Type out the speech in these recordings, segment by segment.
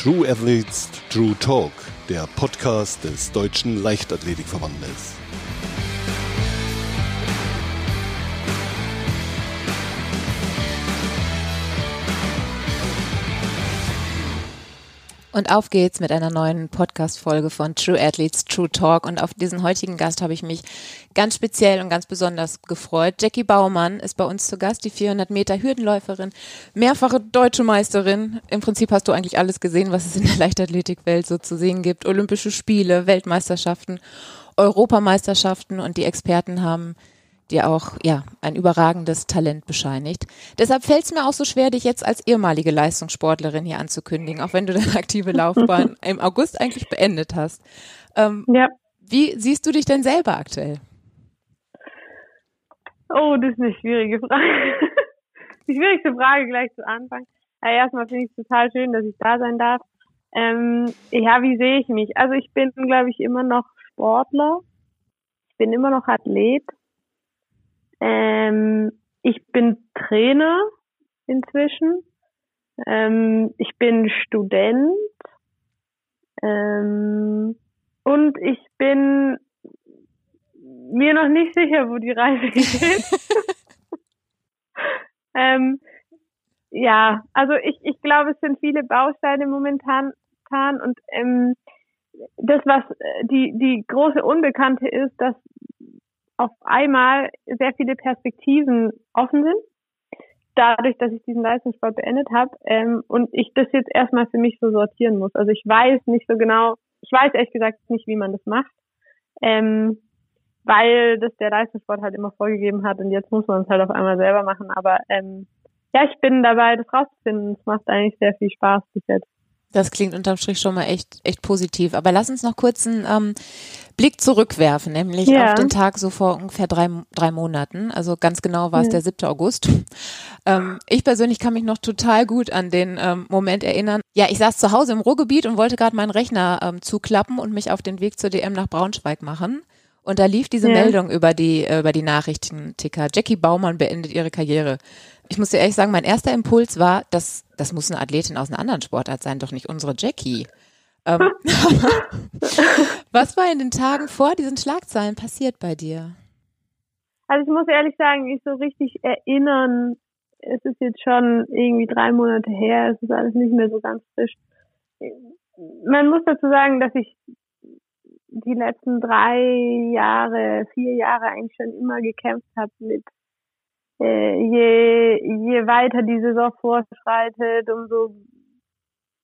True Athletes True Talk, der Podcast des Deutschen Leichtathletikverbandes. Und auf geht's mit einer neuen Podcast-Folge von True Athletes True Talk. Und auf diesen heutigen Gast habe ich mich ganz speziell und ganz besonders gefreut. Jackie Baumann ist bei uns zu Gast, die 400 Meter Hürdenläuferin, mehrfache deutsche Meisterin. Im Prinzip hast du eigentlich alles gesehen, was es in der Leichtathletikwelt so zu sehen gibt. Olympische Spiele, Weltmeisterschaften, Europameisterschaften und die Experten haben dir auch ja ein überragendes Talent bescheinigt. Deshalb fällt es mir auch so schwer, dich jetzt als ehemalige Leistungssportlerin hier anzukündigen, auch wenn du deine aktive Laufbahn im August eigentlich beendet hast. Ähm, ja. Wie siehst du dich denn selber aktuell? Oh, das ist eine schwierige Frage. Die schwierigste Frage gleich zu Anfang. Aber erstmal finde ich es total schön, dass ich da sein darf. Ähm, ja, wie sehe ich mich? Also ich bin, glaube ich, immer noch Sportler. Ich bin immer noch Athlet. Ähm, ich bin Trainer inzwischen. Ähm, ich bin Student. Ähm, und ich bin mir noch nicht sicher, wo die Reise geht. ähm, ja, also ich, ich glaube, es sind viele Bausteine momentan und ähm, das, was äh, die, die große Unbekannte ist, dass auf einmal sehr viele Perspektiven offen sind, dadurch, dass ich diesen Leistungssport beendet habe ähm, und ich das jetzt erstmal für mich so sortieren muss. Also ich weiß nicht so genau, ich weiß ehrlich gesagt nicht, wie man das macht, ähm, weil das der Leistungssport halt immer vorgegeben hat und jetzt muss man es halt auf einmal selber machen. Aber ähm, ja, ich bin dabei, das rauszufinden. Es macht eigentlich sehr viel Spaß bis jetzt. Das klingt unterm Strich schon mal echt, echt positiv. Aber lass uns noch kurz einen ähm, Blick zurückwerfen, nämlich ja. auf den Tag so vor ungefähr drei, drei Monaten. Also ganz genau war es ja. der 7. August. Ähm, ich persönlich kann mich noch total gut an den ähm, Moment erinnern. Ja, ich saß zu Hause im Ruhrgebiet und wollte gerade meinen Rechner ähm, zuklappen und mich auf den Weg zur DM nach Braunschweig machen. Und da lief diese ja. Meldung über die, äh, über die Nachrichtenticker. Jackie Baumann beendet ihre Karriere. Ich muss dir ehrlich sagen, mein erster Impuls war, dass das muss eine Athletin aus einer anderen Sportart sein, doch nicht unsere Jackie. Ähm, was war in den Tagen vor diesen Schlagzeilen passiert bei dir? Also ich muss ehrlich sagen, ich so richtig erinnern, es ist jetzt schon irgendwie drei Monate her, es ist alles nicht mehr so ganz frisch. Man muss dazu sagen, dass ich die letzten drei Jahre, vier Jahre eigentlich schon immer gekämpft habe mit äh, je, je weiter die Saison vorschreitet, umso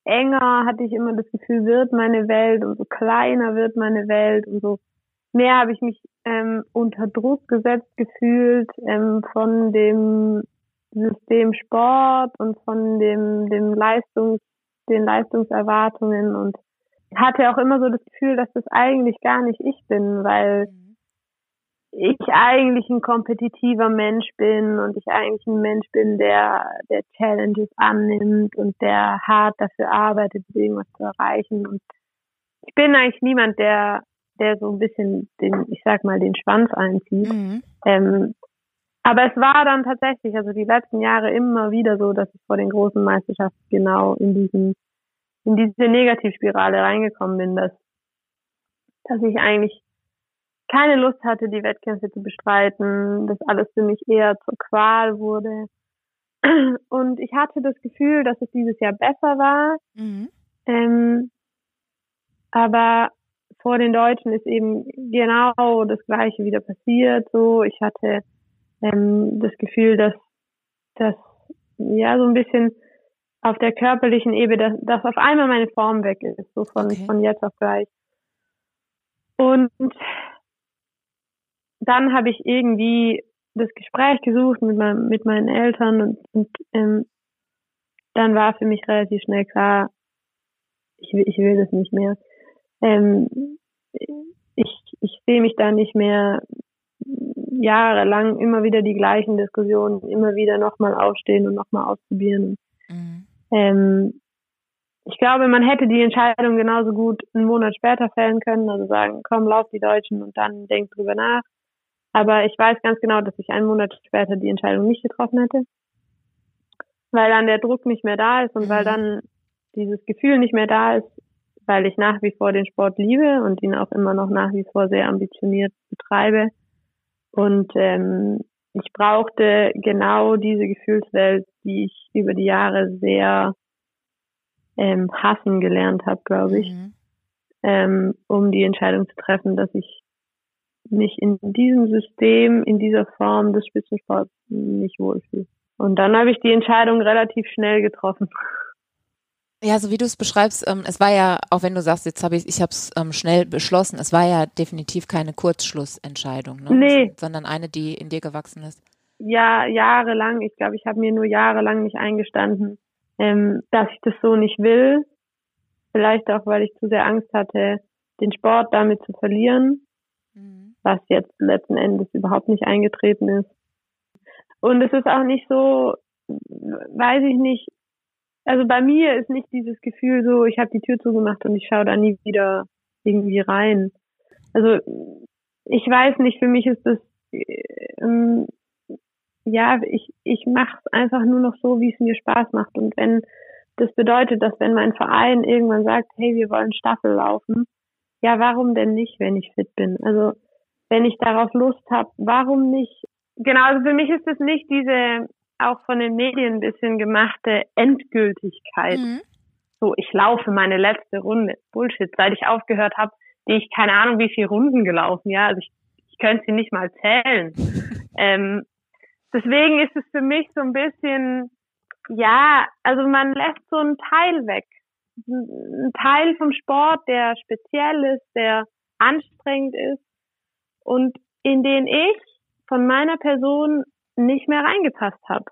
enger hatte ich immer das Gefühl, wird meine Welt, umso kleiner wird meine Welt, umso mehr habe ich mich ähm, unter Druck gesetzt gefühlt ähm, von dem System Sport und von dem, dem Leistungs, den Leistungserwartungen und hatte auch immer so das Gefühl, dass das eigentlich gar nicht ich bin, weil mhm ich eigentlich ein kompetitiver Mensch bin und ich eigentlich ein Mensch bin, der, der Challenges annimmt und der hart dafür arbeitet, irgendwas zu erreichen. Und ich bin eigentlich niemand, der, der so ein bisschen den, ich sag mal, den Schwanz einzieht. Mhm. Ähm, aber es war dann tatsächlich, also die letzten Jahre immer wieder so, dass ich vor den großen Meisterschaften genau in diesen, in diese Negativspirale reingekommen bin, dass, dass ich eigentlich keine Lust hatte, die Wettkämpfe zu bestreiten, dass alles für mich eher zur Qual wurde. Und ich hatte das Gefühl, dass es dieses Jahr besser war. Mhm. Ähm, aber vor den Deutschen ist eben genau das Gleiche wieder passiert. So, ich hatte ähm, das Gefühl, dass, dass ja so ein bisschen auf der körperlichen Ebene, dass, dass auf einmal meine Form weg ist, so von, okay. von jetzt auf gleich. Und dann habe ich irgendwie das Gespräch gesucht mit, meinem, mit meinen Eltern und, und ähm, dann war für mich relativ schnell klar, ich will, ich will das nicht mehr. Ähm, ich, ich sehe mich da nicht mehr jahrelang immer wieder die gleichen Diskussionen, immer wieder nochmal aufstehen und nochmal ausprobieren. Mhm. Ähm, ich glaube, man hätte die Entscheidung genauso gut einen Monat später fällen können, also sagen, komm, lauf die Deutschen und dann denk drüber nach. Aber ich weiß ganz genau, dass ich einen Monat später die Entscheidung nicht getroffen hätte, weil dann der Druck nicht mehr da ist und weil mhm. dann dieses Gefühl nicht mehr da ist, weil ich nach wie vor den Sport liebe und ihn auch immer noch nach wie vor sehr ambitioniert betreibe. Und ähm, ich brauchte genau diese Gefühlswelt, die ich über die Jahre sehr ähm, hassen gelernt habe, glaube ich, mhm. ähm, um die Entscheidung zu treffen, dass ich mich in diesem System, in dieser Form des Spitzensports nicht wohlfühle. Und dann habe ich die Entscheidung relativ schnell getroffen. Ja, so wie du es beschreibst, ähm, es war ja, auch wenn du sagst, jetzt habe ich, ich habe es ähm, schnell beschlossen, es war ja definitiv keine Kurzschlussentscheidung, ne? Nee. sondern eine, die in dir gewachsen ist. Ja, jahrelang. Ich glaube, ich habe mir nur jahrelang nicht eingestanden, ähm, dass ich das so nicht will. Vielleicht auch, weil ich zu sehr Angst hatte, den Sport damit zu verlieren. Was jetzt letzten Endes überhaupt nicht eingetreten ist. Und es ist auch nicht so, weiß ich nicht, also bei mir ist nicht dieses Gefühl so, ich habe die Tür zugemacht und ich schaue da nie wieder irgendwie rein. Also ich weiß nicht, für mich ist das ähm, ja, ich ich mache es einfach nur noch so, wie es mir Spaß macht und wenn das bedeutet, dass wenn mein Verein irgendwann sagt, hey, wir wollen Staffel laufen, ja, warum denn nicht, wenn ich fit bin? Also wenn ich darauf Lust habe, warum nicht? Genau, also für mich ist es nicht diese auch von den Medien ein bisschen gemachte Endgültigkeit. Mhm. So, ich laufe meine letzte Runde. Bullshit. Seit ich aufgehört habe, die ich keine Ahnung, wie viele Runden gelaufen. Ja, also ich, ich könnte sie nicht mal zählen. ähm, deswegen ist es für mich so ein bisschen, ja, also man lässt so einen Teil weg. Ein Teil vom Sport, der speziell ist, der anstrengend ist und in den ich von meiner Person nicht mehr reingepasst habe.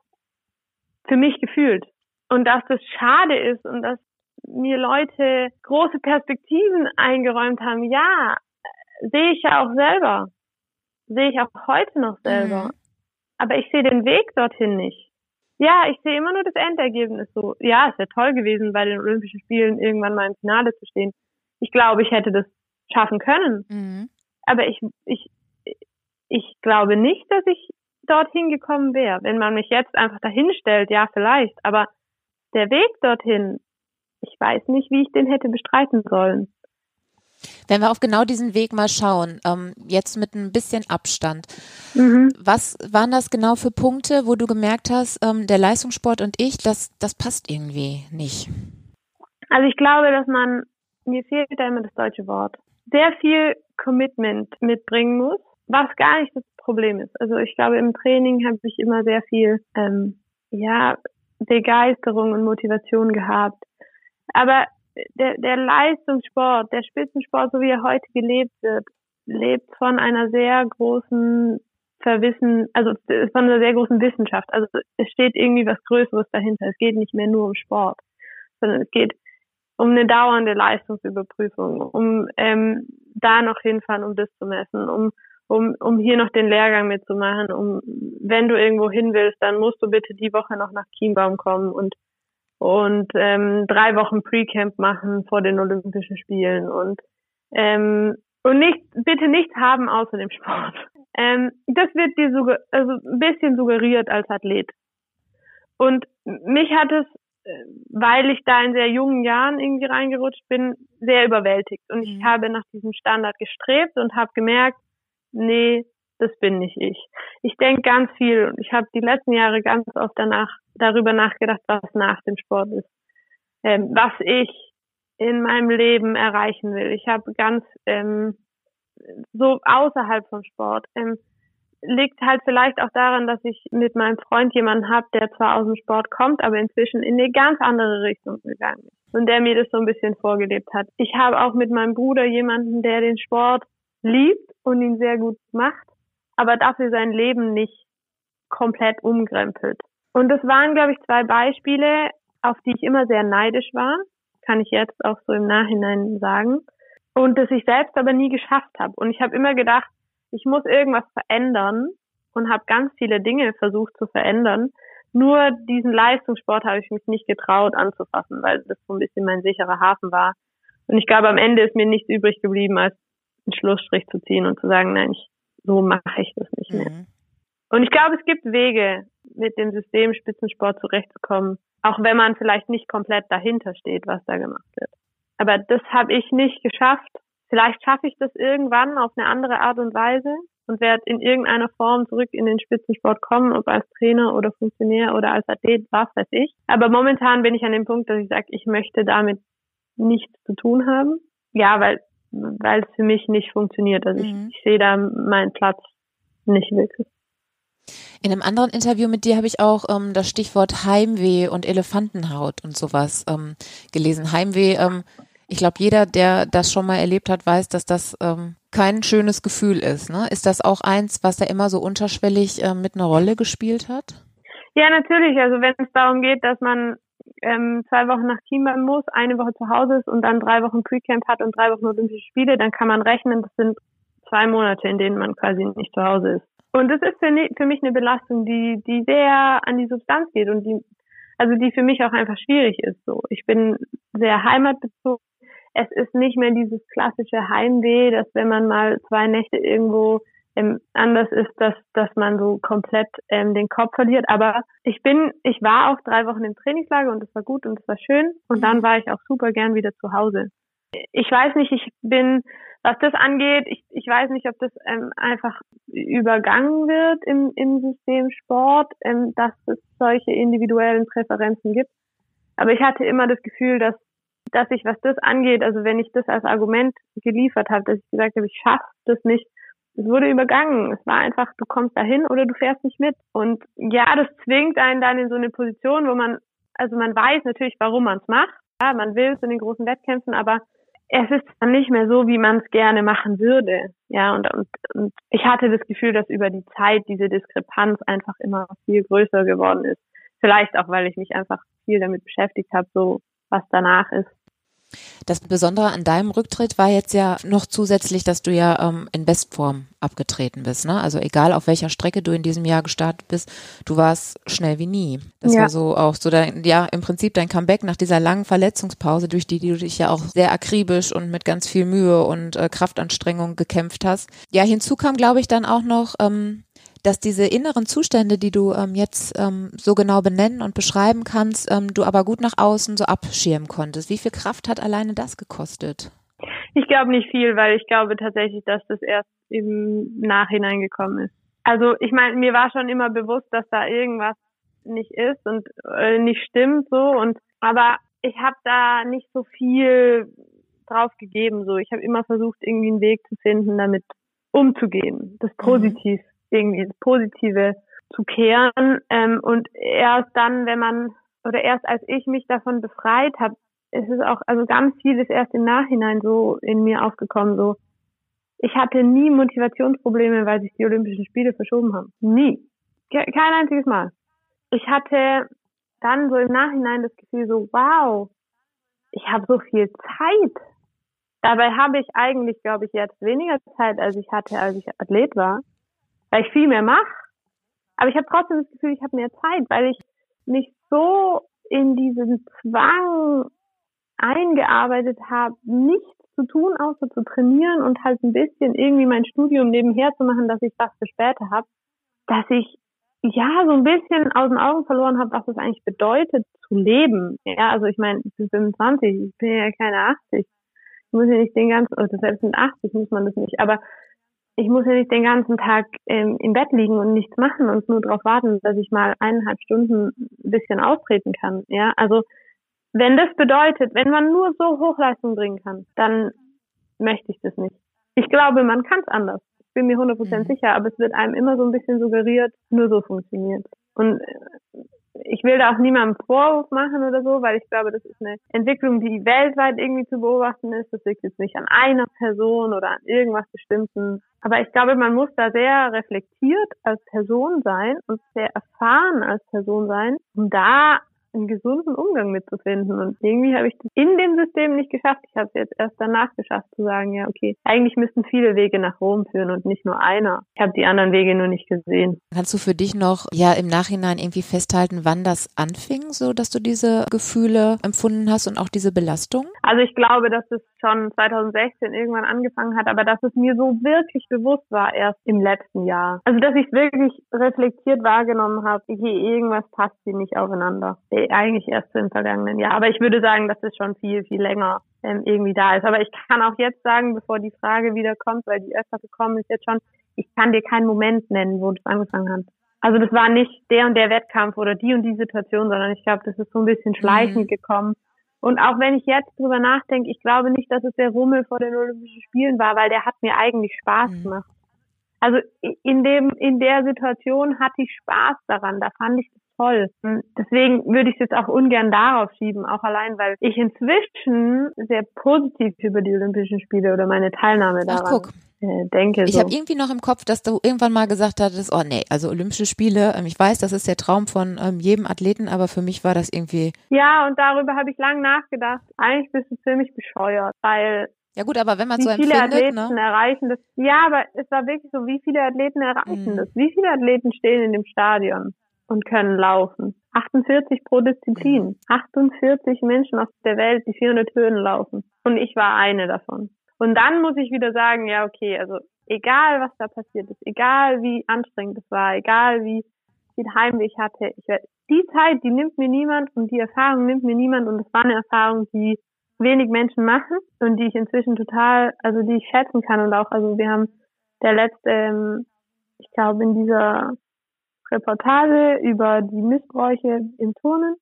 Für mich gefühlt. Und dass das schade ist und dass mir Leute große Perspektiven eingeräumt haben, ja, sehe ich ja auch selber. Sehe ich auch heute noch selber. Mhm. Aber ich sehe den Weg dorthin nicht. Ja, ich sehe immer nur das Endergebnis so. Ja, es wäre toll gewesen, bei den Olympischen Spielen irgendwann mal im Finale zu stehen. Ich glaube, ich hätte das schaffen können. Mhm. Aber ich, ich, ich glaube nicht, dass ich dorthin gekommen wäre. Wenn man mich jetzt einfach dahin stellt, ja, vielleicht. Aber der Weg dorthin, ich weiß nicht, wie ich den hätte bestreiten sollen. Wenn wir auf genau diesen Weg mal schauen, ähm, jetzt mit ein bisschen Abstand, mhm. was waren das genau für Punkte, wo du gemerkt hast, ähm, der Leistungssport und ich, das, das passt irgendwie nicht? Also ich glaube, dass man, mir fehlt da immer das deutsche Wort, sehr viel Commitment mitbringen muss, was gar nicht das Problem ist. Also ich glaube, im Training habe ich immer sehr viel, ähm, ja, Begeisterung und Motivation gehabt. Aber der, der Leistungssport, der Spitzensport, so wie er heute gelebt wird, lebt von einer sehr großen Verwissen, also von einer sehr großen Wissenschaft. Also es steht irgendwie was Größeres dahinter. Es geht nicht mehr nur um Sport, sondern es geht um eine dauernde Leistungsüberprüfung, um ähm, da noch hinfahren, um das zu messen, um um, um hier noch den Lehrgang mitzumachen, um, wenn du irgendwo hin willst, dann musst du bitte die Woche noch nach Chiembaum kommen und, und ähm, drei Wochen Pre-Camp machen vor den Olympischen Spielen und, ähm, und nicht, bitte nichts haben außer dem Sport. Ähm, das wird dir so, also ein bisschen suggeriert als Athlet. Und mich hat es, weil ich da in sehr jungen Jahren irgendwie reingerutscht bin, sehr überwältigt. Und ich mhm. habe nach diesem Standard gestrebt und habe gemerkt, nee, das bin nicht ich. Ich denke ganz viel und ich habe die letzten Jahre ganz oft danach darüber nachgedacht, was nach dem Sport ist, ähm, was ich in meinem Leben erreichen will. Ich habe ganz ähm, so außerhalb vom Sport ähm, liegt halt vielleicht auch daran, dass ich mit meinem Freund jemanden habe, der zwar aus dem Sport kommt, aber inzwischen in eine ganz andere Richtung gegangen ist und der mir das so ein bisschen vorgelebt hat. Ich habe auch mit meinem Bruder jemanden, der den Sport liebt und ihn sehr gut macht, aber dafür sein Leben nicht komplett umgrempelt. Und das waren, glaube ich, zwei Beispiele, auf die ich immer sehr neidisch war, kann ich jetzt auch so im Nachhinein sagen. Und das ich selbst aber nie geschafft habe. Und ich habe immer gedacht, ich muss irgendwas verändern und habe ganz viele Dinge versucht zu verändern. Nur diesen Leistungssport habe ich mich nicht getraut anzufassen, weil das so ein bisschen mein sicherer Hafen war. Und ich glaube, am Ende ist mir nichts übrig geblieben, als einen Schlussstrich zu ziehen und zu sagen, nein, ich, so mache ich das nicht mehr. Mhm. Und ich glaube, es gibt Wege, mit dem System Spitzensport zurechtzukommen, Auch wenn man vielleicht nicht komplett dahinter steht, was da gemacht wird. Aber das habe ich nicht geschafft. Vielleicht schaffe ich das irgendwann auf eine andere Art und Weise und werde in irgendeiner Form zurück in den Spitzensport kommen, ob als Trainer oder Funktionär oder als Athlet, was weiß ich. Aber momentan bin ich an dem Punkt, dass ich sage, ich möchte damit nichts zu tun haben. Ja, weil weil es für mich nicht funktioniert. Also mhm. ich, ich sehe da meinen Platz nicht wirklich. In einem anderen Interview mit dir habe ich auch ähm, das Stichwort Heimweh und Elefantenhaut und sowas ähm, gelesen. Heimweh, ähm, ich glaube, jeder, der das schon mal erlebt hat, weiß, dass das ähm, kein schönes Gefühl ist. Ne? Ist das auch eins, was da immer so unterschwellig äh, mit einer Rolle gespielt hat? Ja, natürlich. Also wenn es darum geht, dass man ähm, zwei Wochen nach Chiembaum muss, eine Woche zu Hause ist und dann drei Wochen Pre-Camp hat und drei Wochen Olympische Spiele, dann kann man rechnen, das sind zwei Monate, in denen man quasi nicht zu Hause ist. Und das ist für, für mich eine Belastung, die, die sehr an die Substanz geht und die, also die für mich auch einfach schwierig ist. So, ich bin sehr heimatbezogen. Es ist nicht mehr dieses klassische Heimweh, dass wenn man mal zwei Nächte irgendwo ähm, anders ist, dass, dass man so komplett ähm, den Kopf verliert. Aber ich bin, ich war auch drei Wochen im Trainingslager und das war gut und das war schön. Und dann war ich auch super gern wieder zu Hause. Ich weiß nicht, ich bin, was das angeht, ich, ich weiß nicht, ob das ähm, einfach übergangen wird im, im System Sport, ähm, dass es solche individuellen Präferenzen gibt. Aber ich hatte immer das Gefühl, dass dass ich, was das angeht, also wenn ich das als Argument geliefert habe, dass ich gesagt habe, ich schaffe das nicht, es wurde übergangen. Es war einfach, du kommst dahin oder du fährst nicht mit. Und ja, das zwingt einen dann in so eine Position, wo man, also man weiß natürlich, warum man es macht. Ja, man will es in den großen Wettkämpfen, aber es ist dann nicht mehr so, wie man es gerne machen würde. Ja, und, und, und ich hatte das Gefühl, dass über die Zeit diese Diskrepanz einfach immer viel größer geworden ist. Vielleicht auch, weil ich mich einfach viel damit beschäftigt habe, so was danach ist. Das Besondere an deinem Rücktritt war jetzt ja noch zusätzlich, dass du ja ähm, in Bestform abgetreten bist. Ne? Also egal auf welcher Strecke du in diesem Jahr gestartet bist, du warst schnell wie nie. Das ja. war so auch so dein, ja, im Prinzip dein Comeback nach dieser langen Verletzungspause, durch die, die du dich ja auch sehr akribisch und mit ganz viel Mühe und äh, Kraftanstrengung gekämpft hast. Ja, hinzu kam, glaube ich, dann auch noch, ähm, dass diese inneren Zustände, die du ähm, jetzt ähm, so genau benennen und beschreiben kannst, ähm, du aber gut nach außen so abschirmen konntest. Wie viel Kraft hat alleine das gekostet? Ich glaube nicht viel, weil ich glaube tatsächlich, dass das erst im Nachhinein gekommen ist. Also ich meine, mir war schon immer bewusst, dass da irgendwas nicht ist und äh, nicht stimmt so und aber ich habe da nicht so viel drauf gegeben so. Ich habe immer versucht irgendwie einen Weg zu finden, damit umzugehen, das mhm. Irgendwie das Positive zu kehren. Ähm, und erst dann, wenn man, oder erst als ich mich davon befreit habe, ist es auch, also ganz viel ist erst im Nachhinein so in mir aufgekommen, so. Ich hatte nie Motivationsprobleme, weil sich die Olympischen Spiele verschoben haben. Nie. Kein einziges Mal. Ich hatte dann so im Nachhinein das Gefühl so, wow, ich habe so viel Zeit. Dabei habe ich eigentlich, glaube ich, jetzt weniger Zeit, als ich hatte, als ich Athlet war weil ich viel mehr mache. Aber ich habe trotzdem das Gefühl, ich habe mehr Zeit, weil ich mich so in diesen Zwang eingearbeitet habe, nichts zu tun, außer zu trainieren und halt ein bisschen irgendwie mein Studium nebenher zu machen, dass ich das für später habe, dass ich ja so ein bisschen aus den Augen verloren habe, was es eigentlich bedeutet zu leben. Ja, also ich meine, ich bin 25, ich bin ja keine 80. Ich muss ja nicht den ganzen, oder selbst mit 80 muss man das nicht, aber ich muss ja nicht den ganzen Tag ähm, im Bett liegen und nichts machen und nur darauf warten, dass ich mal eineinhalb Stunden ein bisschen austreten kann. Ja, also wenn das bedeutet, wenn man nur so Hochleistung bringen kann, dann möchte ich das nicht. Ich glaube, man kann es anders. Ich bin mir 100% mhm. sicher, aber es wird einem immer so ein bisschen suggeriert, nur so funktioniert. Und äh, ich will da auch niemandem Vorwurf machen oder so, weil ich glaube, das ist eine Entwicklung, die weltweit irgendwie zu beobachten ist. Das liegt jetzt nicht an einer Person oder an irgendwas Bestimmten. Aber ich glaube, man muss da sehr reflektiert als Person sein und sehr erfahren als Person sein, um da einen gesunden Umgang mitzufinden. Und irgendwie habe ich das in dem System nicht geschafft. Ich habe es jetzt erst danach geschafft zu sagen, ja, okay, eigentlich müssten viele Wege nach Rom führen und nicht nur einer. Ich habe die anderen Wege nur nicht gesehen. Kannst du für dich noch ja im Nachhinein irgendwie festhalten, wann das anfing, so dass du diese Gefühle empfunden hast und auch diese Belastung? Also ich glaube, dass es schon 2016 irgendwann angefangen hat, aber dass es mir so wirklich bewusst war erst im letzten Jahr. Also dass ich es wirklich reflektiert wahrgenommen habe, hier irgendwas passt hier nicht aufeinander. Der eigentlich erst im vergangenen Jahr. Aber ich würde sagen, dass es schon viel, viel länger ähm, irgendwie da ist. Aber ich kann auch jetzt sagen, bevor die Frage wieder kommt, weil die öfter gekommen ist jetzt schon, ich kann dir keinen Moment nennen, wo das angefangen hat. Also das war nicht der und der Wettkampf oder die und die Situation, sondern ich glaube, das ist so ein bisschen schleichend mhm. gekommen. Und auch wenn ich jetzt drüber nachdenke, ich glaube nicht, dass es der Rummel vor den Olympischen Spielen war, weil der hat mir eigentlich Spaß mhm. gemacht. Also in dem, in der Situation hatte ich Spaß daran. Da fand ich das toll. Und deswegen würde ich es jetzt auch ungern darauf schieben, auch allein, weil ich inzwischen sehr positiv über die Olympischen Spiele oder meine Teilnahme daran Ach, guck. Äh, denke. Ich so. habe irgendwie noch im Kopf, dass du irgendwann mal gesagt hattest, oh nee, also Olympische Spiele, ähm, ich weiß, das ist der Traum von ähm, jedem Athleten, aber für mich war das irgendwie. Ja, und darüber habe ich lang nachgedacht. Eigentlich bist du ziemlich bescheuert, weil ja gut, aber wenn man wie so empfindet, viele Athleten ne? erreichen das. Ja, aber es war wirklich so, wie viele Athleten erreichen mhm. das? Wie viele Athleten stehen in dem Stadion und können laufen? 48 pro Disziplin. 48 mhm. Menschen auf der Welt, die 400 Höhen laufen. Und ich war eine davon. Und dann muss ich wieder sagen, ja, okay, also egal was da passiert ist, egal wie anstrengend es war, egal wie viel Heimweh ich hatte, ich, die Zeit, die nimmt mir niemand und die Erfahrung nimmt mir niemand und es war eine Erfahrung, die wenig Menschen machen und die ich inzwischen total, also die ich schätzen kann und auch, also wir haben der letzte, ähm, ich glaube in dieser Reportage über die Missbräuche im Turnen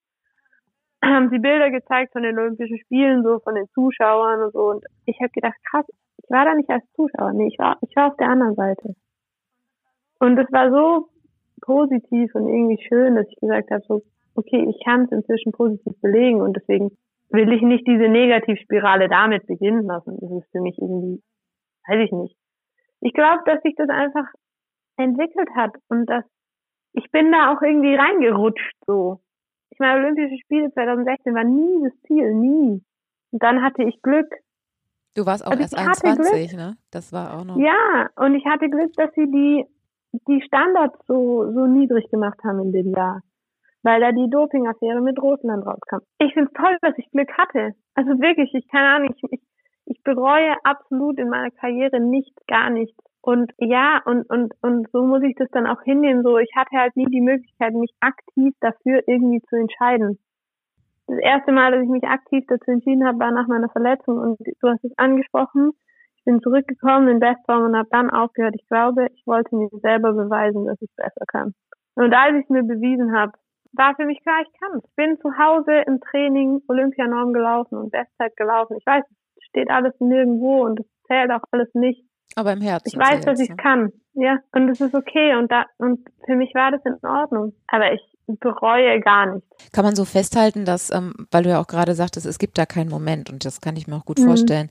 haben sie Bilder gezeigt von den Olympischen Spielen, so von den Zuschauern und so und ich habe gedacht, krass, ich war da nicht als Zuschauer, nee, ich war, ich war auf der anderen Seite. Und es war so positiv und irgendwie schön, dass ich gesagt habe, so, okay, ich kann es inzwischen positiv belegen und deswegen will ich nicht diese Negativspirale damit beginnen lassen. Das ist für mich irgendwie, weiß ich nicht. Ich glaube, dass sich das einfach entwickelt hat und dass ich bin da auch irgendwie reingerutscht so. Ich meine, Olympische Spiele 2016 war nie das Ziel, nie. Und dann hatte ich Glück. Du warst auch also erst 21, ne? Das war auch noch. Ja, und ich hatte Glück, dass sie die, die Standards so, so niedrig gemacht haben in dem Jahr weil da die Dopingaffäre mit Russland rauskam. Ich finde es toll, dass ich Glück hatte. Also wirklich, ich keine Ahnung, ich, ich, ich bereue absolut in meiner Karriere nichts, gar nichts. Und ja, und, und, und so muss ich das dann auch hinnehmen. So, ich hatte halt nie die Möglichkeit, mich aktiv dafür irgendwie zu entscheiden. Das erste Mal, dass ich mich aktiv dazu entschieden habe, war nach meiner Verletzung. Und du hast es angesprochen. Ich bin zurückgekommen in Bestform und habe dann aufgehört. Ich glaube, ich wollte mir selber beweisen, dass ich besser kann. Und als ich mir bewiesen habe, war für mich klar, ich kann. Ich bin zu Hause im Training Olympianorm gelaufen und Bestzeit gelaufen. Ich weiß, es steht alles nirgendwo und es zählt auch alles nicht. Aber im Herzen. Ich weiß, dass ich es ne? kann. Ja. Und es ist okay. Und da, und für mich war das in Ordnung. Aber ich bereue gar nicht. Kann man so festhalten, dass, ähm, weil du ja auch gerade sagtest, es gibt da keinen Moment und das kann ich mir auch gut mhm. vorstellen,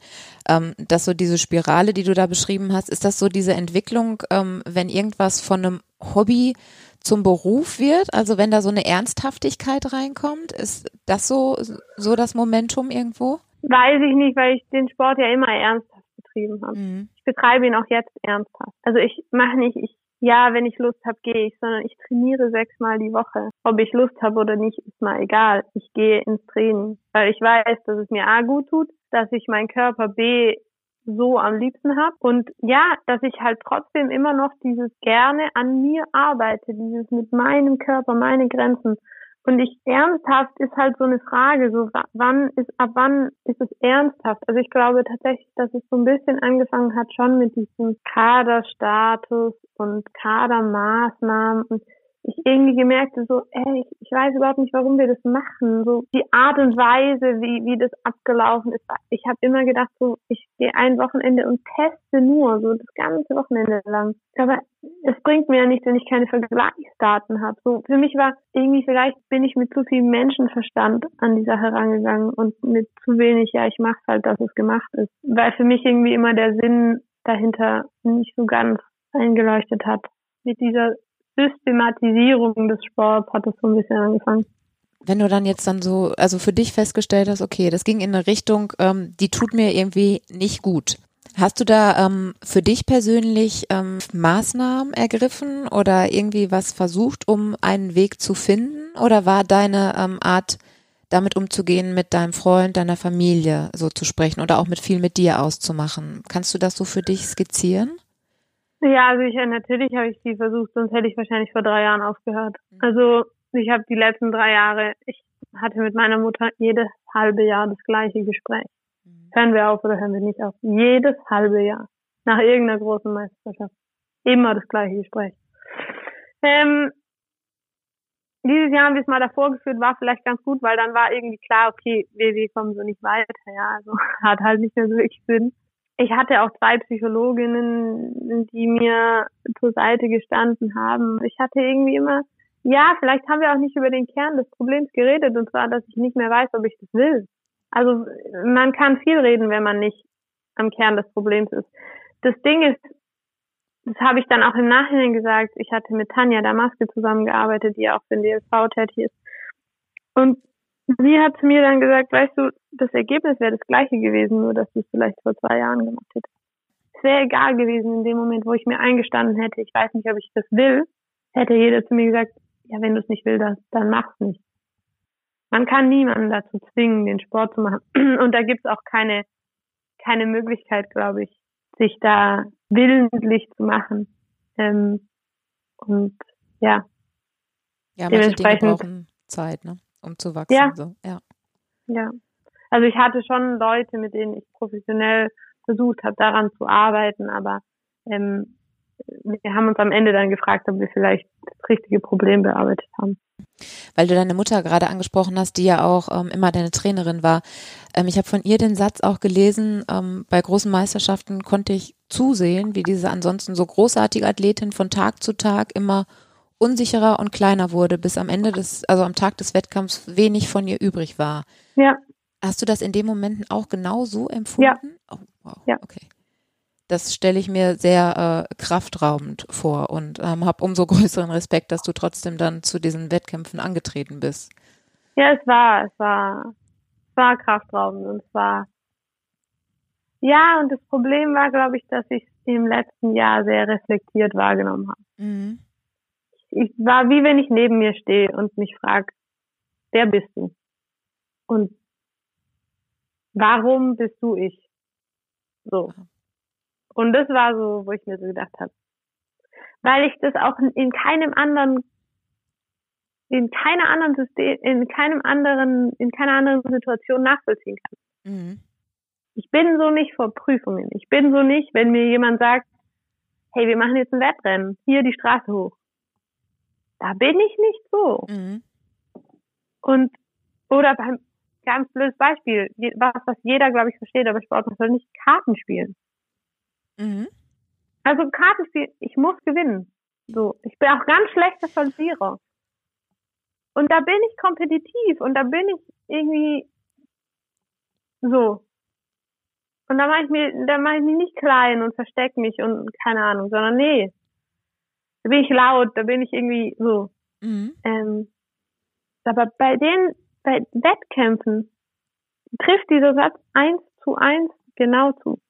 ähm, dass so diese Spirale, die du da beschrieben hast, ist das so diese Entwicklung, ähm, wenn irgendwas von einem Hobby zum Beruf wird? Also wenn da so eine Ernsthaftigkeit reinkommt, ist das so, so das Momentum irgendwo? Weiß ich nicht, weil ich den Sport ja immer ernsthaft betrieben habe. Mhm. Ich betreibe ihn auch jetzt ernsthaft. Also ich mache nicht, ich, ja, wenn ich Lust habe, gehe ich, sondern ich trainiere sechsmal die Woche. Ob ich Lust habe oder nicht, ist mal egal. Ich gehe ins Training, weil ich weiß, dass es mir A gut tut, dass ich meinen Körper B so am liebsten habe. Und ja, dass ich halt trotzdem immer noch dieses gerne an mir arbeite, dieses mit meinem Körper, meine Grenzen. Und ich ernsthaft ist halt so eine Frage, so wann ist, ab wann ist es ernsthaft? Also ich glaube tatsächlich, dass es so ein bisschen angefangen hat schon mit diesem Kaderstatus und Kadermaßnahmen und ich irgendwie gemerkte so, ey, ich, ich weiß überhaupt nicht, warum wir das machen. So die Art und Weise, wie, wie das abgelaufen ist. Ich habe immer gedacht, so, ich gehe ein Wochenende und teste nur, so das ganze Wochenende lang. Aber es bringt mir ja nichts, wenn ich keine Vergleichsdaten habe. So für mich war irgendwie vielleicht bin ich mit zu viel Menschenverstand an die Sache rangegangen und mit zu wenig, ja, ich mache halt, dass es gemacht ist. Weil für mich irgendwie immer der Sinn dahinter nicht so ganz eingeleuchtet hat. Mit dieser Systematisierung des Sports hat es so ein bisschen angefangen. Wenn du dann jetzt dann so, also für dich festgestellt hast, okay, das ging in eine Richtung, ähm, die tut mir irgendwie nicht gut. Hast du da ähm, für dich persönlich ähm, Maßnahmen ergriffen oder irgendwie was versucht, um einen Weg zu finden? Oder war deine ähm, Art, damit umzugehen, mit deinem Freund, deiner Familie so zu sprechen oder auch mit viel mit dir auszumachen? Kannst du das so für dich skizzieren? Ja, also ich natürlich habe ich die versucht, sonst hätte ich wahrscheinlich vor drei Jahren aufgehört. Mhm. Also ich habe die letzten drei Jahre, ich hatte mit meiner Mutter jedes halbe Jahr das gleiche Gespräch. Mhm. Hören wir auf oder hören wir nicht auf? Jedes halbe Jahr. Nach irgendeiner großen Meisterschaft. Immer das gleiche Gespräch. Ähm, dieses Jahr haben wir es mal davor geführt, war vielleicht ganz gut, weil dann war irgendwie klar, okay, wir, wir kommen so nicht weiter, ja, also hat halt nicht mehr so wirklich Sinn. Ich hatte auch zwei Psychologinnen, die mir zur Seite gestanden haben. Ich hatte irgendwie immer, ja, vielleicht haben wir auch nicht über den Kern des Problems geredet, und zwar, dass ich nicht mehr weiß, ob ich das will. Also man kann viel reden, wenn man nicht am Kern des Problems ist. Das Ding ist, das habe ich dann auch im Nachhinein gesagt. Ich hatte mit Tanja Damaske zusammengearbeitet, die auch für den DSV tätig ist. Und sie hat zu mir dann gesagt, weißt du, das Ergebnis wäre das gleiche gewesen, nur dass du es vielleicht vor zwei Jahren gemacht hättest. Es wäre egal gewesen in dem Moment, wo ich mir eingestanden hätte, ich weiß nicht, ob ich das will, hätte jeder zu mir gesagt, ja, wenn du es nicht willst, dann mach's nicht. Man kann niemanden dazu zwingen, den Sport zu machen. Und da gibt es auch keine, keine Möglichkeit, glaube ich, sich da willentlich zu machen. Ähm, und ja. Ja, manche Dinge brauchen Zeit, ne? Um zu wachsen. Ja. So. ja. Ja. Also ich hatte schon Leute, mit denen ich professionell versucht habe, daran zu arbeiten, aber ähm, wir haben uns am Ende dann gefragt, ob wir vielleicht das richtige Problem bearbeitet haben. Weil du deine Mutter gerade angesprochen hast, die ja auch ähm, immer deine Trainerin war. Ähm, ich habe von ihr den Satz auch gelesen, ähm, bei großen Meisterschaften konnte ich zusehen, wie diese ansonsten so großartige Athletin von Tag zu Tag immer unsicherer und kleiner wurde, bis am Ende des, also am Tag des Wettkampfs wenig von ihr übrig war. Ja. Hast du das in den Momenten auch genau so empfunden? Ja. Oh, wow. Ja. Okay. Das stelle ich mir sehr äh, kraftraubend vor und ähm, habe umso größeren Respekt, dass du trotzdem dann zu diesen Wettkämpfen angetreten bist. Ja, es war, es war, es war kraftraubend und es war, ja, und das Problem war, glaube ich, dass ich es im letzten Jahr sehr reflektiert wahrgenommen habe. Mhm. Ich war wie wenn ich neben mir stehe und mich frage, wer bist du? Und warum bist du ich? So. Und das war so, wo ich mir so gedacht habe. Weil ich das auch in keinem anderen, in keiner anderen System, in keinem anderen, in keiner anderen Situation nachvollziehen kann. Mhm. Ich bin so nicht vor Prüfungen. Ich bin so nicht, wenn mir jemand sagt, hey, wir machen jetzt ein Wettrennen, hier die Straße hoch. Da bin ich nicht so. Mhm. Und, oder beim, ganz blödes Beispiel, was, was jeder, glaube ich, versteht, aber Sport, man soll nicht Karten spielen. Mhm. Also Kartenspiel, ich muss gewinnen. So, ich bin auch ganz schlechter Verlierer. Und da bin ich kompetitiv und da bin ich irgendwie so. Und da mache ich mir, da mache ich mich nicht klein und verstecke mich und keine Ahnung, sondern nee. Da bin ich laut, da bin ich irgendwie so. Mhm. Ähm, aber bei den, bei Wettkämpfen trifft dieser Satz eins zu eins genau zu.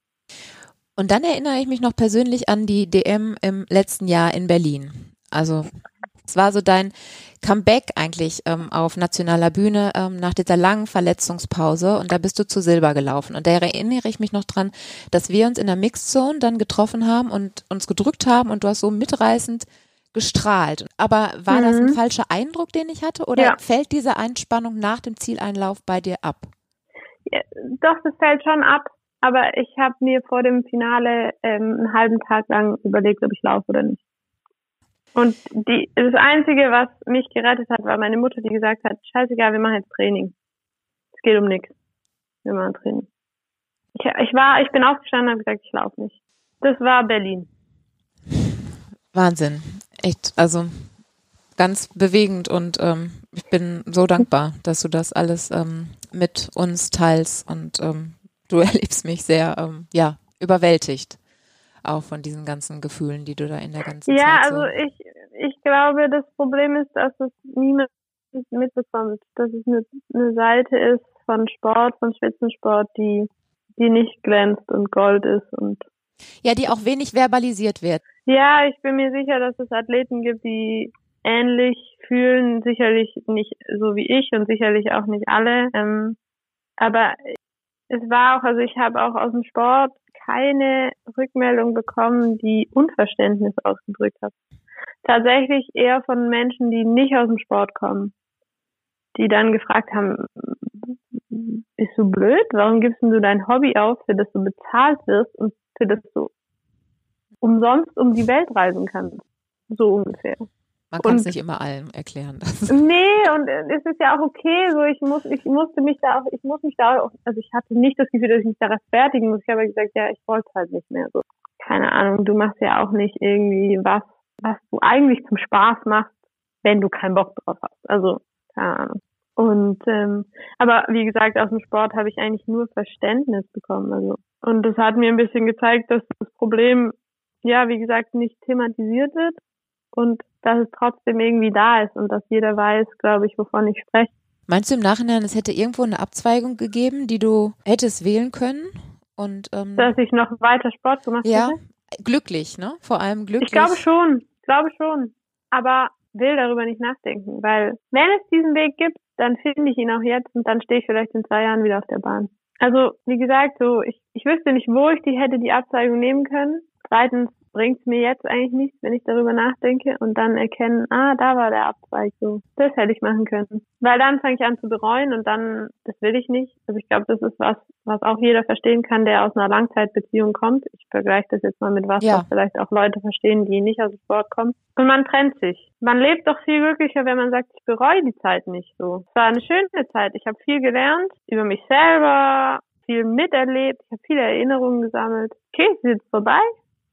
Und dann erinnere ich mich noch persönlich an die DM im letzten Jahr in Berlin. Also es war so dein Comeback eigentlich ähm, auf nationaler Bühne ähm, nach dieser langen Verletzungspause und da bist du zu Silber gelaufen. Und da erinnere ich mich noch dran, dass wir uns in der Mixed Zone dann getroffen haben und uns gedrückt haben und du hast so mitreißend gestrahlt. Aber war mhm. das ein mhm. falscher Eindruck, den ich hatte oder ja. fällt diese Einspannung nach dem Zieleinlauf bei dir ab? Ja, doch, das fällt schon ab. Aber ich habe mir vor dem Finale ähm, einen halben Tag lang überlegt, ob ich laufe oder nicht. Und die, das Einzige, was mich gerettet hat, war meine Mutter, die gesagt hat, scheißegal, wir machen jetzt Training. Es geht um nichts. Wir machen Training. Ich, ich war, ich bin aufgestanden und habe gesagt, ich laufe nicht. Das war Berlin. Wahnsinn. Echt, also ganz bewegend und ähm, ich bin so dankbar, dass du das alles ähm, mit uns teilst und ähm, du erlebst mich sehr, ähm, ja, überwältigt. Auch von diesen ganzen Gefühlen, die du da in der ganzen ja, Zeit so. Ja, also ich, ich glaube, das Problem ist, dass es niemand mitbekommt, dass es eine, eine Seite ist von Sport, von Spitzensport, die, die nicht glänzt und Gold ist und ja, die auch wenig verbalisiert wird. Ja, ich bin mir sicher, dass es Athleten gibt, die ähnlich fühlen, sicherlich nicht so wie ich und sicherlich auch nicht alle. Ähm, aber es war auch, also ich habe auch aus dem Sport keine Rückmeldung bekommen, die Unverständnis ausgedrückt hat. Tatsächlich eher von Menschen, die nicht aus dem Sport kommen, die dann gefragt haben, bist du blöd? Warum gibst du dein Hobby auf, für das du bezahlt wirst und für das du umsonst um die Welt reisen kannst? So ungefähr. Man kann es nicht immer allen erklären. nee, und es ist ja auch okay, so ich muss, ich musste mich da auch, ich muss mich da auch, also ich hatte nicht das Gefühl, dass ich mich da rechtfertigen muss. Ich habe gesagt, ja, ich wollte halt nicht mehr so. Keine Ahnung, du machst ja auch nicht irgendwie was, was du eigentlich zum Spaß machst, wenn du keinen Bock drauf hast. Also, keine Ahnung. Und ähm, aber wie gesagt, aus dem Sport habe ich eigentlich nur Verständnis bekommen. Also und das hat mir ein bisschen gezeigt, dass das Problem ja wie gesagt nicht thematisiert wird und dass es trotzdem irgendwie da ist und dass jeder weiß, glaube ich, wovon ich spreche. Meinst du im Nachhinein, es hätte irgendwo eine Abzweigung gegeben, die du hättest wählen können? Und, ähm, dass ich noch weiter Sport gemacht ja, hätte? Ja, glücklich, ne? Vor allem glücklich. Ich glaube schon, ich glaube schon. Aber will darüber nicht nachdenken, weil wenn es diesen Weg gibt, dann finde ich ihn auch jetzt und dann stehe ich vielleicht in zwei Jahren wieder auf der Bahn. Also, wie gesagt, so, ich, ich wüsste nicht, wo ich die hätte die Abzweigung nehmen können. Zweitens, bringt mir jetzt eigentlich nichts, wenn ich darüber nachdenke und dann erkennen, ah, da war der Abzweig so. Das hätte ich machen können. Weil dann fange ich an zu bereuen und dann, das will ich nicht. Also ich glaube, das ist was, was auch jeder verstehen kann, der aus einer Langzeitbeziehung kommt. Ich vergleiche das jetzt mal mit was, ja. was vielleicht auch Leute verstehen, die nicht aus dem Sport kommen. Und man trennt sich. Man lebt doch viel glücklicher, wenn man sagt, ich bereue die Zeit nicht so. Es war eine schöne Zeit. Ich habe viel gelernt über mich selber, viel miterlebt, ich habe viele Erinnerungen gesammelt. Okay, ist jetzt vorbei,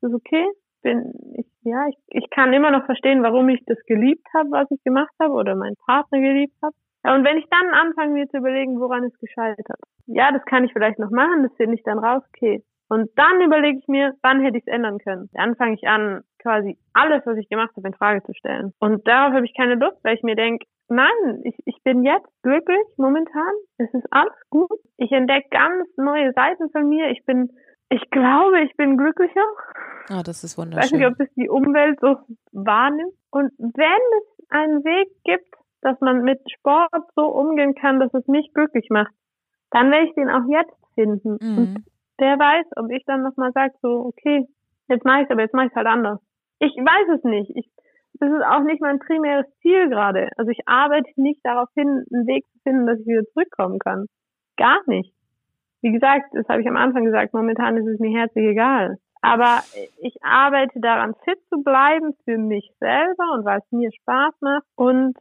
ist okay. Bin ich, ja, ich, ich kann immer noch verstehen, warum ich das geliebt habe, was ich gemacht habe oder meinen Partner geliebt habe. Ja, und wenn ich dann anfange, mir zu überlegen, woran es gescheitert, ja, das kann ich vielleicht noch machen, das finde ich dann raus, okay. Und dann überlege ich mir, wann hätte ich es ändern können. Dann fange ich an, quasi alles, was ich gemacht habe, in Frage zu stellen. Und darauf habe ich keine Lust, weil ich mir denke, nein, ich, ich bin jetzt glücklich momentan. Es ist alles gut. Ich entdecke ganz neue Seiten von mir. Ich bin ich glaube, ich bin glücklicher. Ah, oh, das ist wunderschön. Ich weiß nicht, ob es die Umwelt so wahrnimmt. Und wenn es einen Weg gibt, dass man mit Sport so umgehen kann, dass es mich glücklich macht, dann werde ich den auch jetzt finden. Mhm. Und wer weiß, ob ich dann nochmal sage, so, okay, jetzt mache ich aber jetzt mache ich halt anders. Ich weiß es nicht. Ich, das ist auch nicht mein primäres Ziel gerade. Also ich arbeite nicht darauf hin, einen Weg zu finden, dass ich wieder zurückkommen kann. Gar nicht wie gesagt, das habe ich am Anfang gesagt, momentan ist es mir herzlich egal. Aber ich arbeite daran, fit zu bleiben für mich selber und weil es mir Spaß macht. Und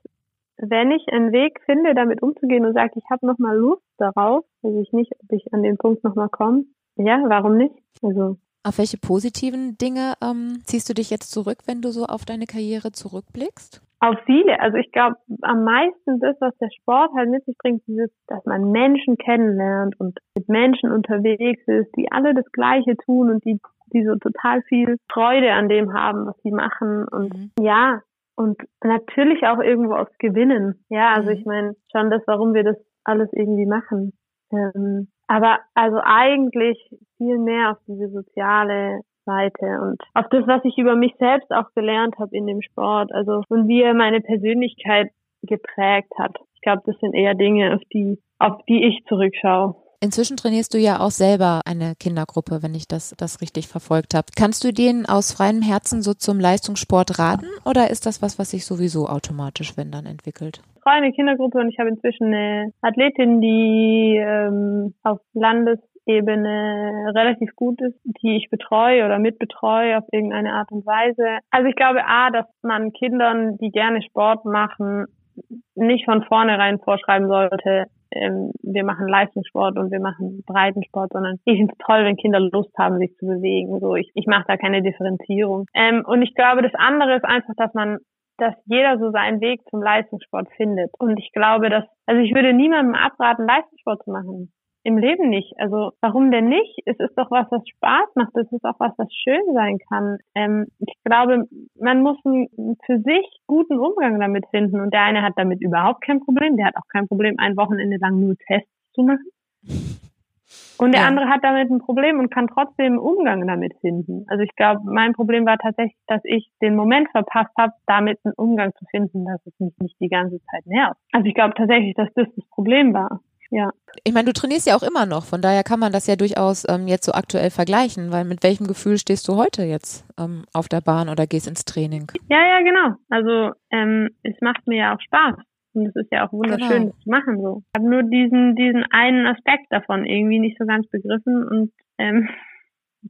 wenn ich einen Weg finde, damit umzugehen und sage, ich habe nochmal Lust darauf, weiß ich nicht, ob ich an den Punkt nochmal komme. Ja, warum nicht? Also auf welche positiven Dinge ähm, ziehst du dich jetzt zurück, wenn du so auf deine Karriere zurückblickst? Auf viele. Also ich glaube, am meisten das, was der Sport halt mit sich bringt, dieses, dass man Menschen kennenlernt und mit Menschen unterwegs ist, die alle das Gleiche tun und die, die so total viel Freude an dem haben, was sie machen. Und mhm. ja, und natürlich auch irgendwo aufs Gewinnen. Ja, also mhm. ich meine schon das, warum wir das alles irgendwie machen. Ähm, aber also eigentlich viel mehr auf diese soziale Seite und auf das, was ich über mich selbst auch gelernt habe in dem Sport. Also und wie er meine Persönlichkeit geprägt hat. Ich glaube, das sind eher Dinge, auf die, auf die ich zurückschaue. Inzwischen trainierst du ja auch selber eine Kindergruppe, wenn ich das, das richtig verfolgt habe. Kannst du denen aus freiem Herzen so zum Leistungssport raten oder ist das was, was sich sowieso automatisch, wenn dann entwickelt? Ich freue eine Kindergruppe und ich habe inzwischen eine Athletin, die ähm, auf Landesebene relativ gut ist, die ich betreue oder mitbetreue auf irgendeine Art und Weise. Also ich glaube A, dass man Kindern, die gerne Sport machen, nicht von vornherein vorschreiben sollte, ähm, wir machen Leistungssport und wir machen Breitensport, sondern ich finde es toll, wenn Kinder Lust haben, sich zu bewegen. So, ich, ich mache da keine Differenzierung. Ähm, und ich glaube, das andere ist einfach, dass man dass jeder so seinen Weg zum Leistungssport findet. Und ich glaube, dass, also ich würde niemandem abraten, Leistungssport zu machen im Leben nicht. Also warum denn nicht? Es ist doch was, was Spaß macht. Es ist auch was, was schön sein kann. Ähm, ich glaube, man muss einen für sich guten Umgang damit finden. Und der eine hat damit überhaupt kein Problem. Der hat auch kein Problem, ein Wochenende lang nur Tests zu machen. Und der ja. andere hat damit ein Problem und kann trotzdem Umgang damit finden. Also ich glaube, mein Problem war tatsächlich, dass ich den Moment verpasst habe, damit einen Umgang zu finden, dass es mich nicht die ganze Zeit nervt. Also ich glaube tatsächlich, dass das das Problem war. Ja. Ich meine, du trainierst ja auch immer noch, von daher kann man das ja durchaus ähm, jetzt so aktuell vergleichen, weil mit welchem Gefühl stehst du heute jetzt ähm, auf der Bahn oder gehst ins Training? Ja, ja, genau. Also ähm, es macht mir ja auch Spaß. Und es ist ja auch wunderschön, genau. das zu machen so. Ich habe nur diesen, diesen einen Aspekt davon irgendwie nicht so ganz begriffen und ähm,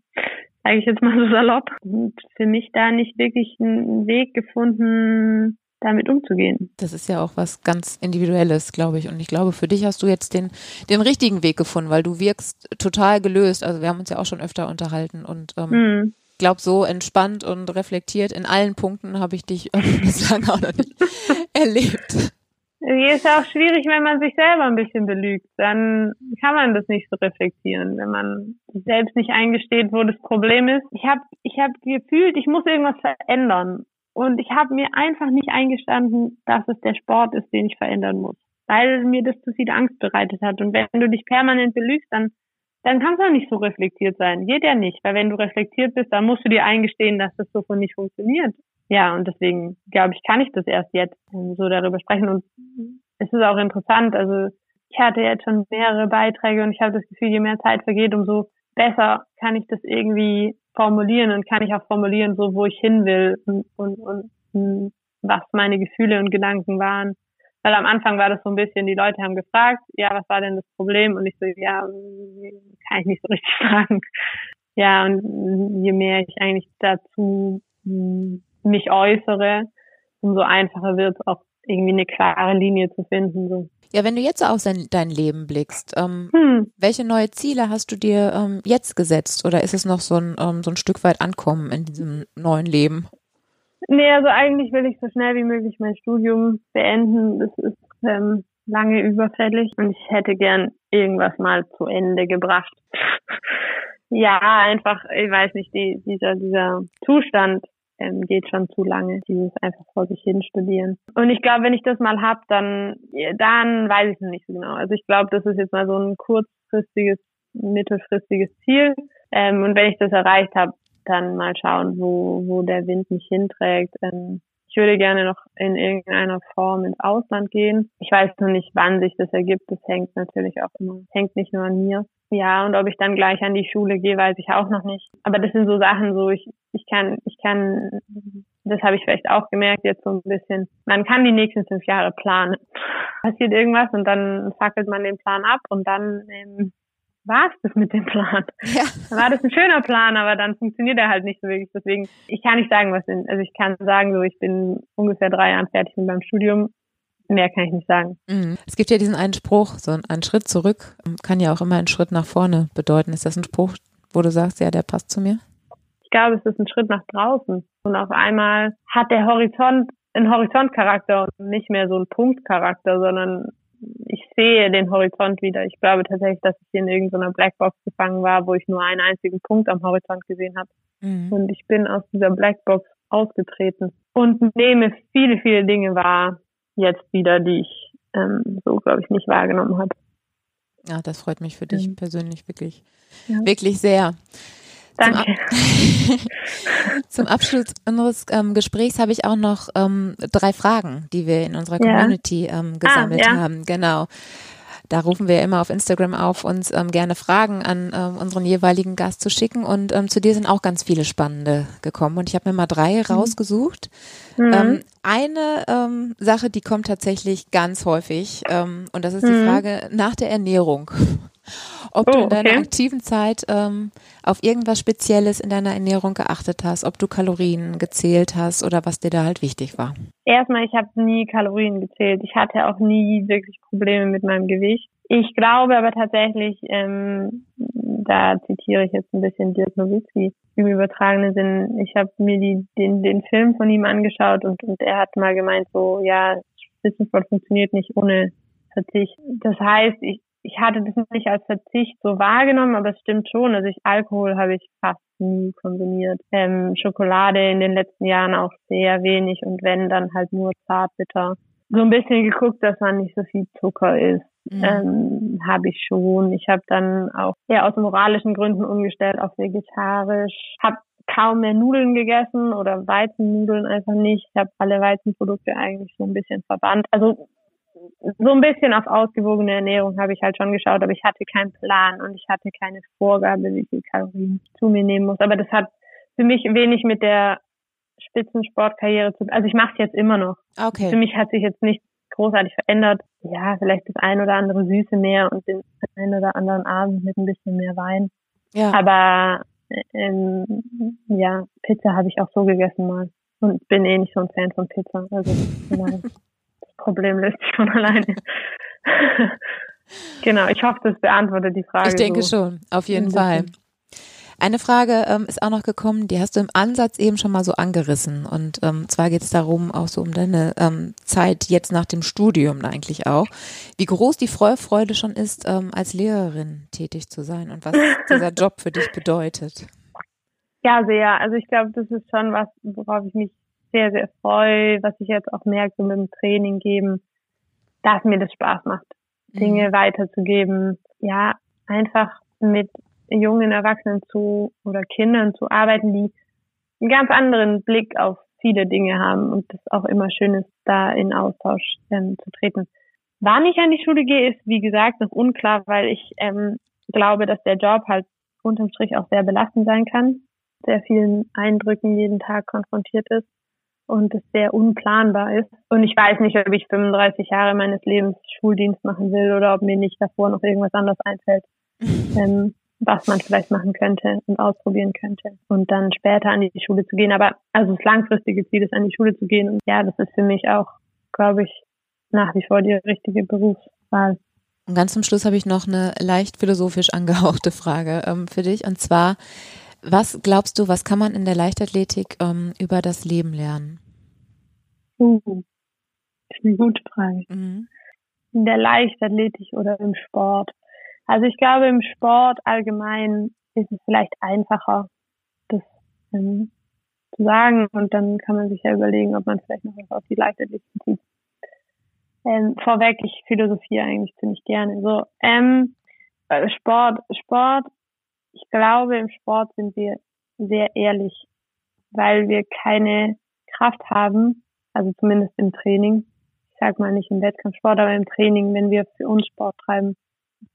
sage ich jetzt mal so salopp. Und für mich da nicht wirklich einen Weg gefunden, damit umzugehen. Das ist ja auch was ganz Individuelles, glaube ich. Und ich glaube, für dich hast du jetzt den, den richtigen Weg gefunden, weil du wirkst total gelöst. Also wir haben uns ja auch schon öfter unterhalten und ähm, hm. glaube, so entspannt und reflektiert in allen Punkten habe ich dich bislang auch noch nicht erlebt. Ist ja auch schwierig, wenn man sich selber ein bisschen belügt. Dann kann man das nicht so reflektieren, wenn man sich selbst nicht eingesteht, wo das Problem ist. Ich habe ich hab gefühlt, ich muss irgendwas verändern. Und ich habe mir einfach nicht eingestanden, dass es der Sport ist, den ich verändern muss. Weil mir das zu viel Angst bereitet hat. Und wenn du dich permanent belügst, dann, dann kannst du auch nicht so reflektiert sein. Geht ja nicht. Weil wenn du reflektiert bist, dann musst du dir eingestehen, dass das so nicht funktioniert. Ja, und deswegen, glaube ich, kann ich das erst jetzt so darüber sprechen. Und es ist auch interessant. Also ich hatte jetzt schon mehrere Beiträge und ich habe das Gefühl, je mehr Zeit vergeht, umso besser kann ich das irgendwie formulieren und kann ich auch formulieren, so wo ich hin will und, und, und, und was meine Gefühle und Gedanken waren. Weil am Anfang war das so ein bisschen, die Leute haben gefragt, ja, was war denn das Problem? Und ich so, ja, kann ich nicht so richtig sagen. Ja, und je mehr ich eigentlich dazu hm, mich äußere, umso einfacher wird es auch irgendwie eine klare Linie zu finden. So. Ja, wenn du jetzt auf dein, dein Leben blickst, ähm, hm. welche neue Ziele hast du dir ähm, jetzt gesetzt? Oder ist es noch so ein, ähm, so ein Stück weit ankommen in diesem neuen Leben? Nee, also eigentlich will ich so schnell wie möglich mein Studium beenden. Das ist ähm, lange überfällig und ich hätte gern irgendwas mal zu Ende gebracht. ja, einfach, ich weiß nicht, die, dieser, dieser Zustand ähm, geht schon zu lange, dieses einfach vor sich hin studieren. Und ich glaube, wenn ich das mal hab, dann, dann weiß ich noch nicht so genau. Also ich glaube, das ist jetzt mal so ein kurzfristiges, mittelfristiges Ziel. Ähm, und wenn ich das erreicht habe, dann mal schauen, wo, wo der Wind mich hinträgt. Ähm, ich würde gerne noch in irgendeiner Form ins Ausland gehen. Ich weiß noch nicht, wann sich das ergibt. Das hängt natürlich auch immer, hängt nicht nur an mir. Ja, und ob ich dann gleich an die Schule gehe, weiß ich auch noch nicht. Aber das sind so Sachen, so ich, ich kann, ich kann, das habe ich vielleicht auch gemerkt jetzt so ein bisschen. Man kann die nächsten fünf Jahre planen. Passiert irgendwas und dann fackelt man den Plan ab und dann ähm, war es das mit dem Plan. Ja. Dann war das ein schöner Plan, aber dann funktioniert er halt nicht so wirklich. Deswegen, ich kann nicht sagen, was sind. Also ich kann sagen, so ich bin ungefähr drei Jahre fertig mit meinem Studium Mehr kann ich nicht sagen. Mhm. Es gibt ja diesen einen Spruch, so ein Schritt zurück kann ja auch immer einen Schritt nach vorne bedeuten. Ist das ein Spruch, wo du sagst, ja, der passt zu mir? Ich glaube, es ist ein Schritt nach draußen. Und auf einmal hat der Horizont einen Horizontcharakter und nicht mehr so einen Punktcharakter, sondern ich sehe den Horizont wieder. Ich glaube tatsächlich, dass ich in irgendeiner Blackbox gefangen war, wo ich nur einen einzigen Punkt am Horizont gesehen habe. Mhm. Und ich bin aus dieser Blackbox ausgetreten und nehme viele, viele Dinge wahr, jetzt wieder, die ich ähm, so, glaube ich, nicht wahrgenommen habe. Ja, das freut mich für dich mhm. persönlich wirklich, ja. wirklich sehr. Danke. Zum, Ab Zum Abschluss unseres ähm, Gesprächs habe ich auch noch ähm, drei Fragen, die wir in unserer Community ähm, ah, gesammelt ah, ja. haben. Genau. Da rufen wir immer auf Instagram auf, uns ähm, gerne Fragen an ähm, unseren jeweiligen Gast zu schicken. Und ähm, zu dir sind auch ganz viele spannende gekommen. Und ich habe mir mal drei mhm. rausgesucht. Mhm. Ähm, eine ähm, Sache, die kommt tatsächlich ganz häufig. Ähm, und das ist mhm. die Frage nach der Ernährung ob oh, du in deiner okay. aktiven Zeit ähm, auf irgendwas Spezielles in deiner Ernährung geachtet hast, ob du Kalorien gezählt hast oder was dir da halt wichtig war. Erstmal, ich habe nie Kalorien gezählt. Ich hatte auch nie wirklich Probleme mit meinem Gewicht. Ich glaube aber tatsächlich, ähm, da zitiere ich jetzt ein bisschen Dirk Nowitzki im übertragenen Sinn. Ich habe mir die, den, den Film von ihm angeschaut und, und er hat mal gemeint, so, ja, Spitzensport funktioniert nicht ohne Verzicht. Das heißt, ich, ich hatte das nicht als Verzicht so wahrgenommen, aber es stimmt schon. Also ich Alkohol habe ich fast nie konsumiert. Ähm, Schokolade in den letzten Jahren auch sehr wenig und wenn dann halt nur zartbitter. So ein bisschen geguckt, dass man nicht so viel Zucker isst. Mhm. Ähm, habe ich schon. Ich habe dann auch eher aus moralischen Gründen umgestellt auf vegetarisch. Habe kaum mehr Nudeln gegessen oder Weizennudeln einfach nicht. Ich habe alle Weizenprodukte eigentlich so ein bisschen verbannt. Also so ein bisschen auf ausgewogene Ernährung habe ich halt schon geschaut, aber ich hatte keinen Plan und ich hatte keine Vorgabe, wie viel Kalorien ich zu mir nehmen muss. Aber das hat für mich wenig mit der Spitzensportkarriere zu Also ich mache es jetzt immer noch. Okay. Für mich hat sich jetzt nichts großartig verändert. Ja, vielleicht das ein oder andere Süße mehr und den ein oder anderen Abend mit ein bisschen mehr Wein. Ja. Aber ähm, ja, Pizza habe ich auch so gegessen mal und bin eh nicht so ein Fan von Pizza. Also das Problem löst sich von alleine. genau, ich hoffe, das beantwortet die Frage. Ich denke so. schon, auf jeden Fall. Eine Frage ähm, ist auch noch gekommen, die hast du im Ansatz eben schon mal so angerissen. Und ähm, zwar geht es darum, auch so um deine ähm, Zeit jetzt nach dem Studium eigentlich auch, wie groß die Freude schon ist, ähm, als Lehrerin tätig zu sein und was dieser Job für dich bedeutet. Ja, sehr. Also ich glaube, das ist schon was, worauf ich mich sehr, sehr freue, was ich jetzt auch merke mit dem Training geben, dass mir das Spaß macht, Dinge mhm. weiterzugeben. Ja, einfach mit jungen Erwachsenen zu oder Kindern zu arbeiten, die einen ganz anderen Blick auf viele Dinge haben und das auch immer schön ist, da in Austausch ähm, zu treten. Wann ich an die Schule gehe, ist wie gesagt noch unklar, weil ich ähm, glaube, dass der Job halt unterm Strich auch sehr belastend sein kann, sehr vielen Eindrücken jeden Tag konfrontiert ist und es sehr unplanbar ist. Und ich weiß nicht, ob ich 35 Jahre meines Lebens Schuldienst machen will oder ob mir nicht davor noch irgendwas anderes einfällt. ähm, was man vielleicht machen könnte und ausprobieren könnte und dann später an die Schule zu gehen. Aber also das langfristige Ziel ist, an die Schule zu gehen. Und ja, das ist für mich auch, glaube ich, nach wie vor die richtige Berufswahl. Und ganz zum Schluss habe ich noch eine leicht philosophisch angehauchte Frage ähm, für dich. Und zwar, was glaubst du, was kann man in der Leichtathletik ähm, über das Leben lernen? Uh, das ist eine gute Frage. Mhm. In der Leichtathletik oder im Sport? Also ich glaube, im Sport allgemein ist es vielleicht einfacher, das ähm, zu sagen und dann kann man sich ja überlegen, ob man vielleicht noch was auf die Leichtathletik zieht. Ähm, vorweg, ich philosophiere eigentlich ziemlich gerne. So, ähm, äh, Sport, Sport, ich glaube, im Sport sind wir sehr ehrlich, weil wir keine Kraft haben, also zumindest im Training. Ich sag mal nicht im Wettkampfsport, aber im Training, wenn wir für uns Sport treiben,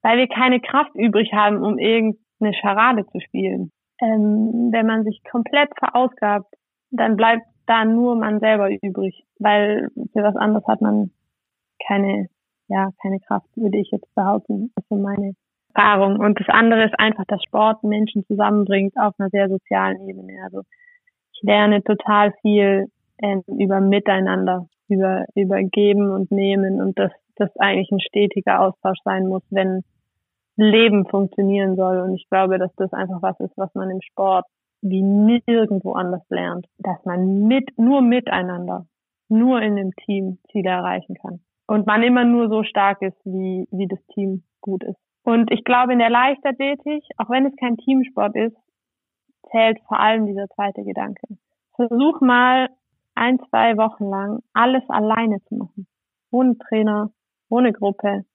weil wir keine Kraft übrig haben, um irgendeine Scharade zu spielen. Ähm, wenn man sich komplett verausgabt, dann bleibt da nur man selber übrig, weil für was anderes hat man keine, ja, keine Kraft, würde ich jetzt behaupten. Das ist meine Erfahrung. Und das andere ist einfach, dass Sport Menschen zusammenbringt auf einer sehr sozialen Ebene. Also ich lerne total viel äh, über Miteinander, über, über Geben und Nehmen und das das eigentlich ein stetiger Austausch sein muss, wenn Leben funktionieren soll. Und ich glaube, dass das einfach was ist, was man im Sport wie nirgendwo anders lernt, dass man mit, nur miteinander, nur in dem Team Ziele erreichen kann. Und man immer nur so stark ist, wie, wie das Team gut ist. Und ich glaube, in der Leichtathletik, auch wenn es kein Teamsport ist, zählt vor allem dieser zweite Gedanke. Versuch mal ein, zwei Wochen lang alles alleine zu machen. Ohne Trainer, ohne Gruppe,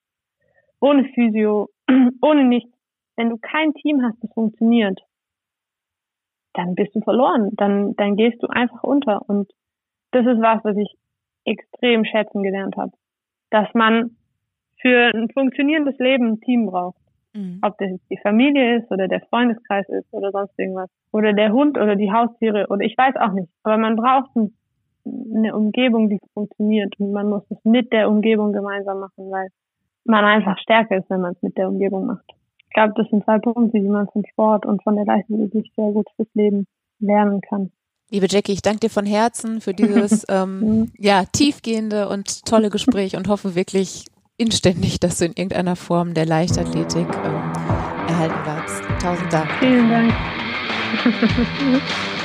ohne Physio, ohne nichts. Wenn du kein Team hast, das funktioniert, dann bist du verloren. Dann, dann gehst du einfach unter. Und das ist was, was ich extrem schätzen gelernt habe. Dass man für ein funktionierendes Leben ein Team braucht. Mhm. Ob das jetzt die Familie ist oder der Freundeskreis ist oder sonst irgendwas. Oder der Hund oder die Haustiere oder ich weiß auch nicht. Aber man braucht ein eine Umgebung, die funktioniert und man muss es mit der Umgebung gemeinsam machen, weil man einfach stärker ist, wenn man es mit der Umgebung macht. Ich glaube, das sind zwei Punkte, die man vom Sport und von der Leichtathletik sehr gut fürs Leben lernen kann. Liebe Jackie, ich danke dir von Herzen für dieses ähm, mhm. ja tiefgehende und tolle Gespräch und hoffe wirklich inständig, dass du in irgendeiner Form der Leichtathletik ähm, erhalten bleibst. Tausend Dank. Vielen Dank.